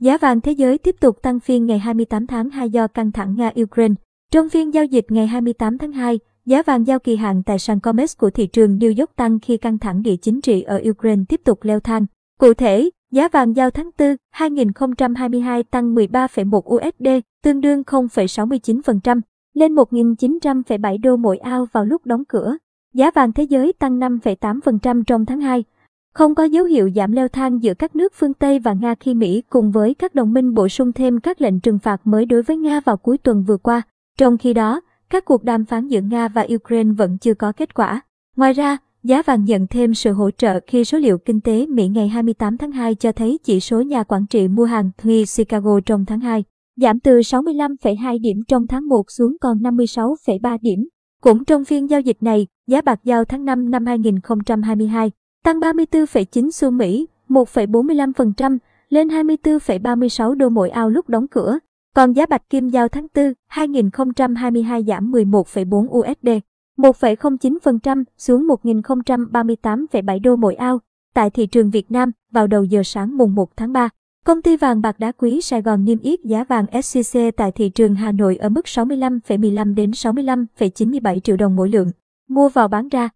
Giá vàng thế giới tiếp tục tăng phiên ngày 28 tháng 2 do căng thẳng Nga-Ukraine. Trong phiên giao dịch ngày 28 tháng 2, giá vàng giao kỳ hạn tại sàn COMEX của thị trường New York tăng khi căng thẳng địa chính trị ở Ukraine tiếp tục leo thang. Cụ thể, giá vàng giao tháng 4, 2022 tăng 13,1 USD, tương đương 0,69%, lên 1.900,7 đô mỗi ao vào lúc đóng cửa. Giá vàng thế giới tăng 5,8% trong tháng 2. Không có dấu hiệu giảm leo thang giữa các nước phương Tây và Nga khi Mỹ cùng với các đồng minh bổ sung thêm các lệnh trừng phạt mới đối với Nga vào cuối tuần vừa qua. Trong khi đó, các cuộc đàm phán giữa Nga và Ukraine vẫn chưa có kết quả. Ngoài ra, giá vàng nhận thêm sự hỗ trợ khi số liệu kinh tế Mỹ ngày 28 tháng 2 cho thấy chỉ số nhà quản trị mua hàng thuê Chicago trong tháng 2 giảm từ 65,2 điểm trong tháng 1 xuống còn 56,3 điểm. Cũng trong phiên giao dịch này, giá bạc giao tháng 5 năm 2022 tăng 34,9 xu Mỹ, 1,45% lên 24,36 đô mỗi ao lúc đóng cửa. Còn giá bạch kim giao tháng 4 2022 giảm 11,4 USD, 1,09% xuống 1.038,7 đô mỗi ao. Tại thị trường Việt Nam, vào đầu giờ sáng mùng 1 tháng 3, công ty vàng bạc đá quý Sài Gòn niêm yết giá vàng SJC tại thị trường Hà Nội ở mức 65,15 đến 65,97 triệu đồng mỗi lượng. Mua vào bán ra,